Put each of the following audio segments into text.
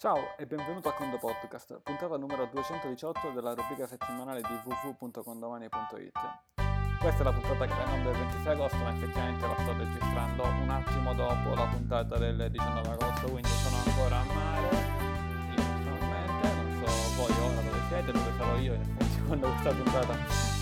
Ciao e benvenuto a Condo Podcast, puntata numero 218 della rubrica settimanale di www.condomani.it. Questa è la puntata che non del 26 agosto, ma effettivamente la sto registrando un attimo dopo la puntata del 19 agosto, quindi sono ancora a mare. Personalmente, non so voi ora dove siete, dove sarò io in effetti quando questa puntata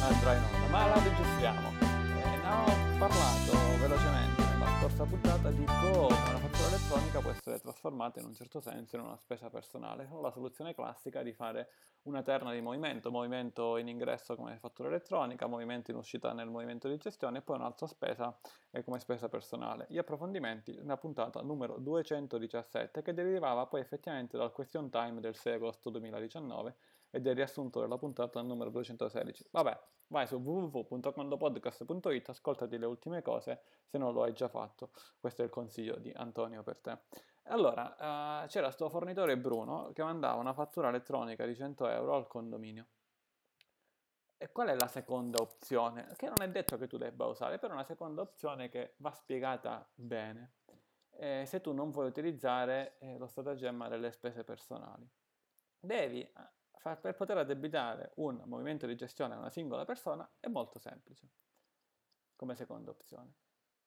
andrà in onda, ma la registriamo. E ne ho parlato velocemente scorsa puntata di come una elettronica può essere trasformata in un certo senso in una spesa personale, con la soluzione classica di fare una terna di movimento, movimento in ingresso come fattura elettronica, movimento in uscita nel movimento di gestione e poi un'altra spesa come spesa personale. Gli approfondimenti nella puntata numero 217 che derivava poi effettivamente dal question time del 6 agosto 2019 ed è il riassunto della puntata numero 216. Vabbè, vai su www.quandopodcast.it, ascoltati le ultime cose se non lo hai già fatto. Questo è il consiglio di Antonio per te. Allora, uh, c'era questo fornitore Bruno che mandava una fattura elettronica di 100 euro al condominio. E qual è la seconda opzione? Che non è detto che tu debba usare, però è una seconda opzione che va spiegata bene. Eh, se tu non vuoi utilizzare eh, lo stratagemma delle spese personali. Devi eh, per poter addebitare un movimento di gestione a una singola persona è molto semplice, come seconda opzione.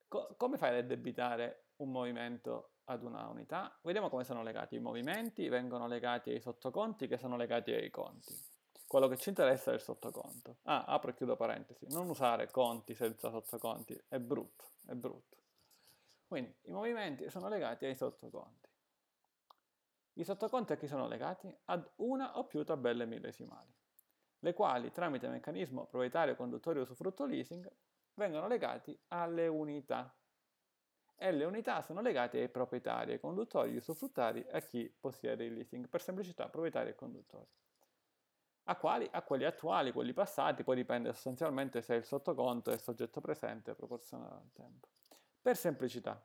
Co- come fai ad addebitare un movimento ad una unità? Vediamo come sono legati. I movimenti vengono legati ai sottoconti che sono legati ai conti. Quello che ci interessa è il sottoconto. Ah, apro e chiudo parentesi. Non usare conti senza sottoconti, è brutto, è brutto. Quindi i movimenti sono legati ai sottoconti. I sottoconti a chi sono legati? Ad una o più tabelle millesimali, le quali tramite meccanismo proprietario conduttorio usufrutto leasing vengono legati alle unità e le unità sono legate ai proprietari, ai conduttori, usufruttari a chi possiede il leasing, per semplicità proprietari e conduttori. A quali? A quelli attuali, quelli passati, poi dipende sostanzialmente se il sottoconto è soggetto presente proporzionale al tempo. Per semplicità,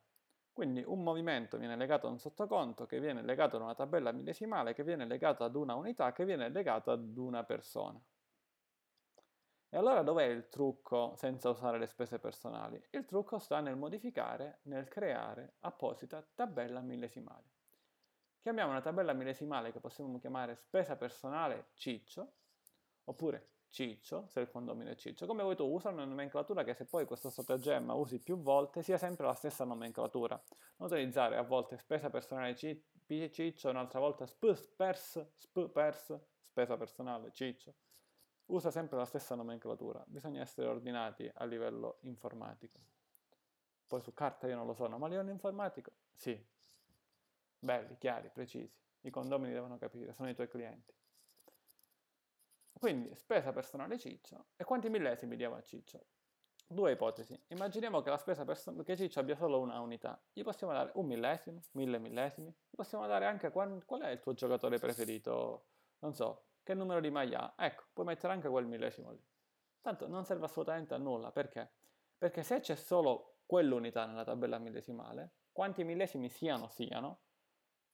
quindi un movimento viene legato a un sottoconto che viene legato ad una tabella millesimale, che viene legato ad una unità, che viene legato ad una persona. E allora dov'è il trucco senza usare le spese personali? Il trucco sta nel modificare, nel creare apposita tabella millesimale. Chiamiamo una tabella millesimale che possiamo chiamare spesa personale ciccio, oppure ciccio, se il condominio è ciccio, come vuoi tu, usa una nomenclatura che se poi questo stratagemma usi più volte sia sempre la stessa nomenclatura. Non utilizzare a volte spesa personale ciccio, un'altra volta sp, pers, sp, pers, spesa personale ciccio. Usa sempre la stessa nomenclatura, bisogna essere ordinati a livello informatico. Poi su carta io non lo sono, ma a livello informatico sì. Belli, chiari, precisi. I condomini devono capire, sono i tuoi clienti. Quindi spesa personale Ciccio. E quanti millesimi diamo a Ciccio? Due ipotesi. Immaginiamo che person- che Ciccio abbia solo una unità. Gli possiamo dare un millesimo, mille millesimi. Gli possiamo dare anche qual, qual è il tuo giocatore preferito. Non so, che numero di maglia ha. Ecco, puoi mettere anche quel millesimo lì. Tanto non serve assolutamente a nulla. Perché? Perché se c'è solo quell'unità nella tabella millesimale, quanti millesimi siano siano,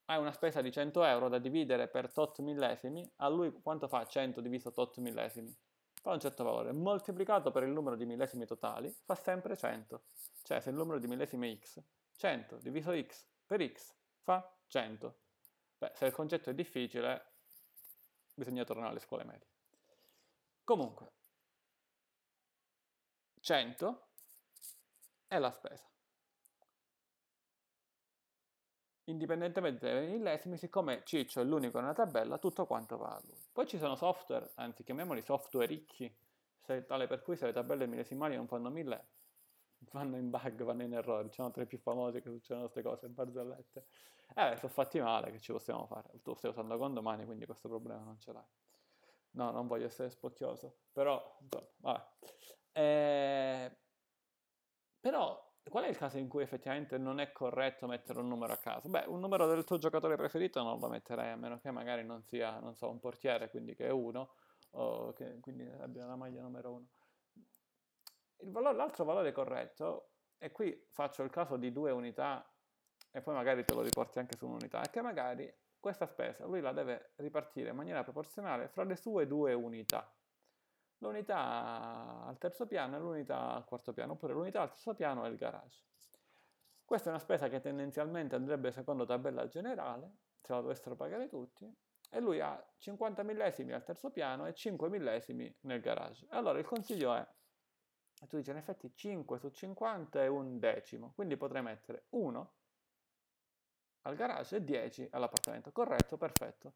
hai una spesa di 100 euro da dividere per tot millesimi, a lui quanto fa 100 diviso tot millesimi? Fa un certo valore, moltiplicato per il numero di millesimi totali, fa sempre 100. Cioè se il numero di millesimi è x, 100 diviso x per x fa 100. Beh, se il concetto è difficile, bisogna tornare alle scuole medie. Comunque, 100 è la spesa. Indipendentemente dai millesimi, siccome Ciccio è l'unico nella tabella, tutto quanto va a lui. Poi ci sono software, anzi chiamiamoli software ricchi, tale per cui se le tabelle millesimali non fanno mille, vanno in bug, vanno in errore, ci sono tre più famosi che succedono queste cose, barzellette. Eh, sono fatti male, che ci possiamo fare? Tu stai usando condomani, quindi questo problema non ce l'hai. No, non voglio essere spocchioso, però, insomma, vabbè. Eh, però Qual è il caso in cui effettivamente non è corretto mettere un numero a caso? Beh, un numero del tuo giocatore preferito non lo metterei, a meno che magari non sia, non so, un portiere, quindi che è uno, o che quindi abbia la maglia numero uno. Valore, l'altro valore corretto, e qui faccio il caso di due unità, e poi magari te lo riporti anche su un'unità, è che magari questa spesa lui la deve ripartire in maniera proporzionale fra le sue due unità l'unità al terzo piano e l'unità al quarto piano, oppure l'unità al terzo piano e il garage. Questa è una spesa che tendenzialmente andrebbe secondo tabella generale, se la dovessero pagare tutti, e lui ha 50 millesimi al terzo piano e 5 millesimi nel garage. Allora il consiglio è, tu dici in effetti 5 su 50 è un decimo, quindi potrei mettere 1 al garage e 10 all'appartamento. Corretto, perfetto.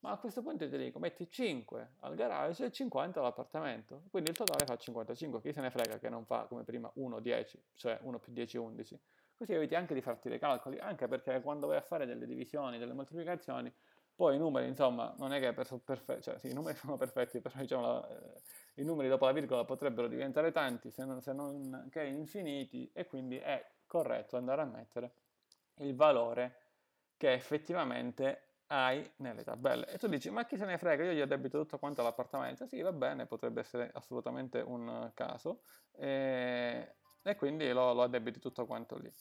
Ma a questo punto ti dico, metti 5 al garage e 50 all'appartamento. Quindi il totale fa 55. Chi se ne frega che non fa come prima 1, 10, cioè 1 più 10, 11. Così eviti anche di farti dei calcoli, anche perché quando vai a fare delle divisioni, delle moltiplicazioni, poi i numeri, insomma, non è che sono perfetti, cioè sì, i numeri sono perfetti, però diciamo, eh, i numeri dopo la virgola potrebbero diventare tanti, se non, se non che infiniti, e quindi è corretto andare a mettere il valore che effettivamente hai nelle tabelle. E tu dici, ma chi se ne frega, io gli addebito tutto quanto all'appartamento. Sì, va bene, potrebbe essere assolutamente un caso. E, e quindi lo, lo addebiti tutto quanto lì.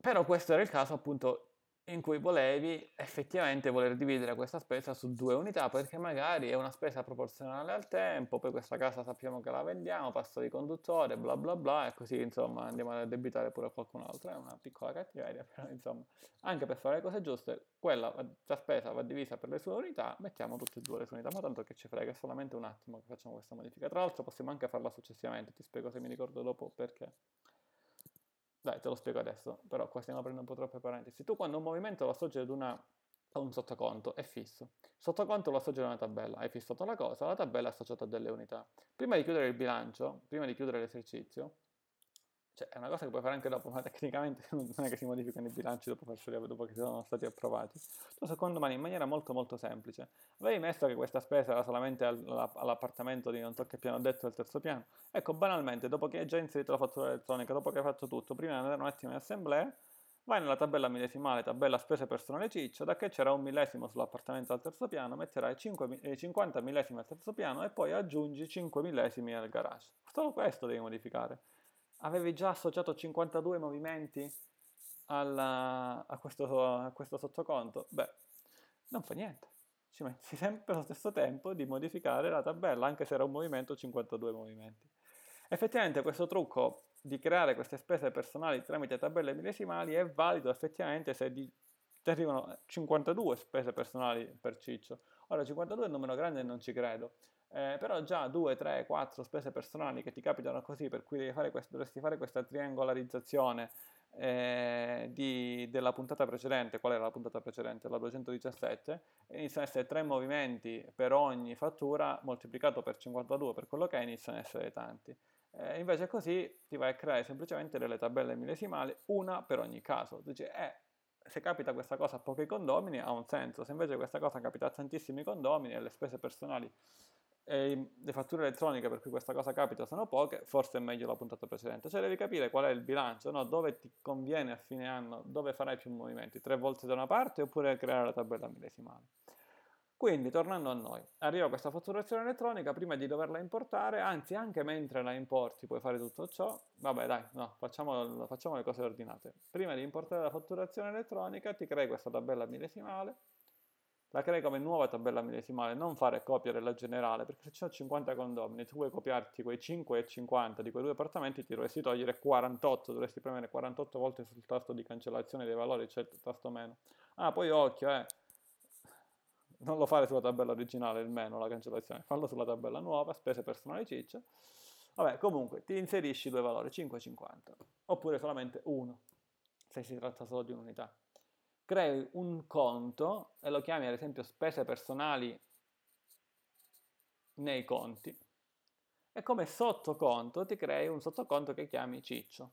Però questo era il caso appunto in cui volevi effettivamente voler dividere questa spesa su due unità perché magari è una spesa proporzionale al tempo, poi questa casa sappiamo che la vendiamo, passa di conduttore, bla bla bla e così insomma andiamo ad addebitare pure a qualcun altro, è una piccola cattiveria, però insomma anche per fare le cose giuste, quella la spesa va divisa per le sue unità, mettiamo tutte e due le sue unità, ma tanto che ci frega, è solamente un attimo che facciamo questa modifica. Tra l'altro possiamo anche farla successivamente, ti spiego se mi ricordo dopo perché. Dai, te lo spiego adesso, però qua stiamo aprendo un po' troppe parentesi. Tu quando un movimento lo assoggi ad una, a un sottoconto è fisso. Sottoconto lo assoggi ad una tabella, hai fissato la cosa, la tabella è associata a delle unità. Prima di chiudere il bilancio, prima di chiudere l'esercizio, cioè, è una cosa che puoi fare anche dopo, ma tecnicamente non è che si modificano i bilanci dopo, dopo che sono stati approvati. Tu secondo me in maniera molto molto semplice. Avevi messo che questa spesa era solamente all'appartamento di non so che piano detto del terzo piano. Ecco, banalmente, dopo che hai già inserito la fattura elettronica, dopo che hai fatto tutto, prima di andare un attimo in assemblea, vai nella tabella millesimale, tabella spese personale ciccio, da che c'era un millesimo sull'appartamento al terzo piano, metterai 5, 50 millesimi al terzo piano e poi aggiungi 5 millesimi al garage. Solo questo devi modificare avevi già associato 52 movimenti alla, a, questo, a questo sottoconto? Beh, non fa niente. Ci metti sempre lo stesso tempo di modificare la tabella, anche se era un movimento 52 movimenti. Effettivamente questo trucco di creare queste spese personali tramite tabelle millesimali è valido effettivamente se di, ti arrivano 52 spese personali per Ciccio. Ora 52 è un numero grande e non ci credo, eh, però già 2, 3, 4 spese personali che ti capitano così, per cui fare questo, dovresti fare questa triangolarizzazione eh, di, della puntata precedente, qual era la puntata precedente? La 217, iniziano ad essere tre movimenti per ogni fattura moltiplicato per 52, per quello che è, iniziano ad essere tanti. Eh, invece così ti vai a creare semplicemente delle tabelle millesimali, una per ogni caso. Dici, eh, se capita questa cosa a pochi condomini ha un senso, se invece questa cosa capita a tantissimi condomini e le spese personali e le fatture elettroniche per cui questa cosa capita sono poche, forse è meglio la puntata precedente. Cioè devi capire qual è il bilancio, no? dove ti conviene a fine anno, dove farai più movimenti, tre volte da una parte oppure creare la tabella millesimale. Quindi, tornando a noi, arriva questa fatturazione elettronica, prima di doverla importare, anzi anche mentre la importi puoi fare tutto ciò, vabbè dai, no, facciamo, facciamo le cose ordinate. Prima di importare la fatturazione elettronica ti crei questa tabella millesimale, la crei come nuova tabella millesimale, non fare copia della generale, perché se ci sono 50 condomini tu vuoi copiarti quei 5 e 50 di quei due appartamenti, ti dovresti togliere 48, dovresti premere 48 volte sul tasto di cancellazione dei valori, c'è il tasto meno. Ah, poi occhio, eh, non lo fare sulla tabella originale, il meno, la cancellazione, fallo sulla tabella nuova, spese personali ciccia. Vabbè, comunque, ti inserisci due valori, 5 e 50, oppure solamente uno, se si tratta solo di un'unità crei un conto e lo chiami ad esempio spese personali nei conti e come sottoconto ti crei un sottoconto che chiami Ciccio.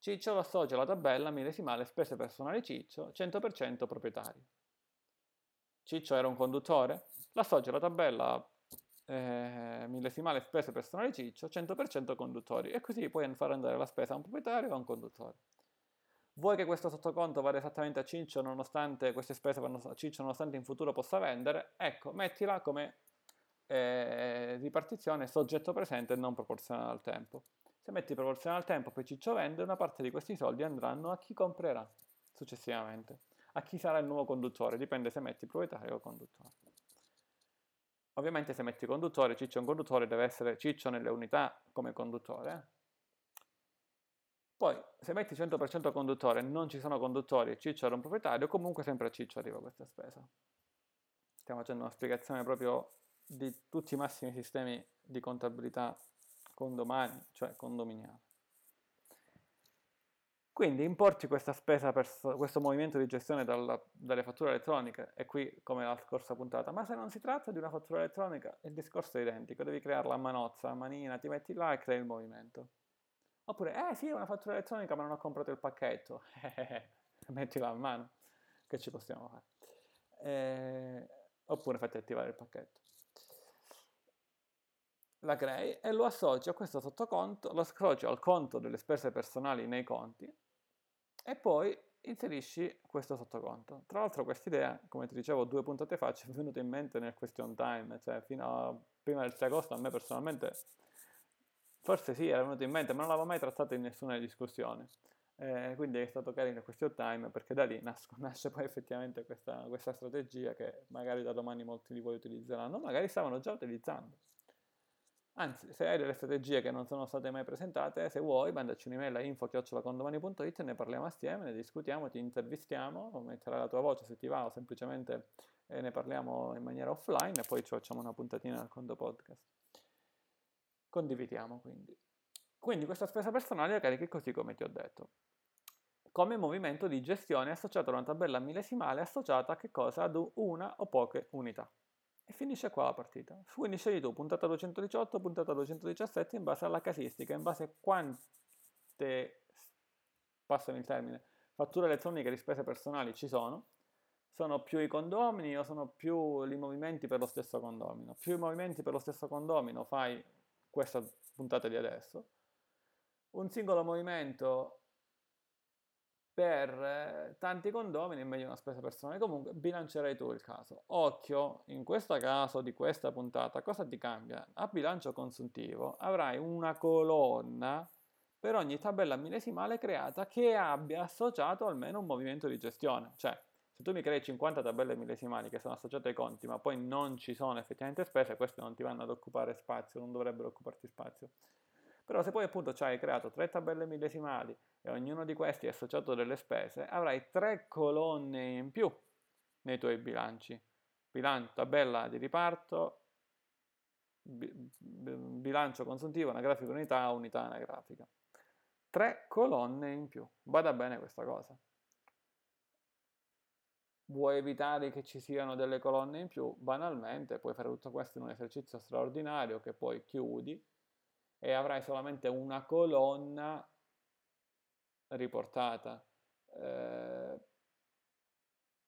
Ciccio lo associa alla tabella millesimale spese personali Ciccio 100% proprietario. Ciccio era un conduttore? L'associa alla tabella eh, millesimale spese personali Ciccio 100% conduttori e così puoi far andare la spesa a un proprietario o a un conduttore. Vuoi che questo sottoconto vada esattamente a Ciccio nonostante queste spese vanno a Ciccio nonostante in futuro possa vendere? Ecco, mettila come eh, ripartizione soggetto presente e non proporzionale al tempo. Se metti proporzionale al tempo poi Ciccio vende, una parte di questi soldi andranno a chi comprerà successivamente, a chi sarà il nuovo conduttore, dipende se metti proprietario o conduttore. Ovviamente se metti conduttore, Ciccio è un conduttore, deve essere Ciccio nelle unità come conduttore, eh? Poi, se metti 100% conduttore e non ci sono conduttori e Ciccio era un proprietario, comunque sempre a Ciccio arriva questa spesa. Stiamo facendo una spiegazione proprio di tutti i massimi sistemi di contabilità condomani, cioè condominiale. Quindi importi questa spesa per questo movimento di gestione dalla, dalle fatture elettroniche, e qui come la scorsa puntata, ma se non si tratta di una fattura elettronica il discorso è identico, devi crearla a manozza, a manina, ti metti là e crei il movimento. Oppure, eh sì, è una fattura elettronica ma non ho comprato il pacchetto, mettila a mano, che ci possiamo fare? Eh, oppure fatti attivare il pacchetto. La crei e lo associ a questo sottoconto, lo associ al conto delle spese personali nei conti e poi inserisci questo sottoconto. Tra l'altro questa idea, come ti dicevo due puntate fa, ci è venuta in mente nel question time, cioè fino a prima del 6 agosto a me personalmente, forse sì, era venuto in mente, ma non l'avevo mai trattato in nessuna discussione. Eh, quindi è stato carino il question time perché da lì nasco, nasce poi effettivamente questa, questa strategia che magari da domani molti di voi utilizzeranno, magari stavano già utilizzando. Anzi, se hai delle strategie che non sono state mai presentate, se vuoi, mandaci un'email a info.condomani.it ne parliamo assieme, ne discutiamo, ti intervistiamo, metterai la tua voce se ti va o semplicemente eh, ne parliamo in maniera offline e poi ci facciamo una puntatina al conto podcast. Condividiamo quindi. Quindi questa spesa personale la carichi così come ti ho detto. Come movimento di gestione associato a una tabella millesimale associata a che cosa? Ad una o poche unità. E finisce qua la partita. Quindi scegli tu puntata 218, puntata 217 in base alla casistica, in base a quante, passami il termine, fatture elettroniche di spese personali ci sono. Sono più i condomini o sono più i movimenti per lo stesso condomino? Più i movimenti per lo stesso condomino fai questa puntata di adesso. Un singolo movimento per eh, tanti condomini è meglio una spesa personale. Comunque bilancerai tu il caso. Occhio, in questo caso di questa puntata, cosa ti cambia? A bilancio consuntivo avrai una colonna per ogni tabella millesimale creata che abbia associato almeno un movimento di gestione. Cioè, se tu mi crei 50 tabelle millesimali che sono associate ai conti, ma poi non ci sono effettivamente spese, queste non ti vanno ad occupare spazio, non dovrebbero occuparti spazio. Però se poi appunto ci hai creato tre tabelle millesimali e ognuno di questi è associato delle spese, avrai tre colonne in più nei tuoi bilanci. Bilancio, tabella di riparto, bilancio consuntivo, una grafica unità, unità anagrafica. Tre colonne in più. Vada bene questa cosa. Vuoi evitare che ci siano delle colonne in più? Banalmente puoi fare tutto questo in un esercizio straordinario che poi chiudi e avrai solamente una colonna riportata. Eh,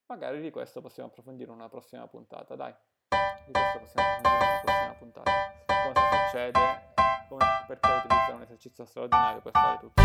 magari di questo possiamo approfondire una prossima puntata, dai. Di questo possiamo approfondire una prossima puntata. Cosa succede? Come, perché utilizzare un esercizio straordinario per fare tutto?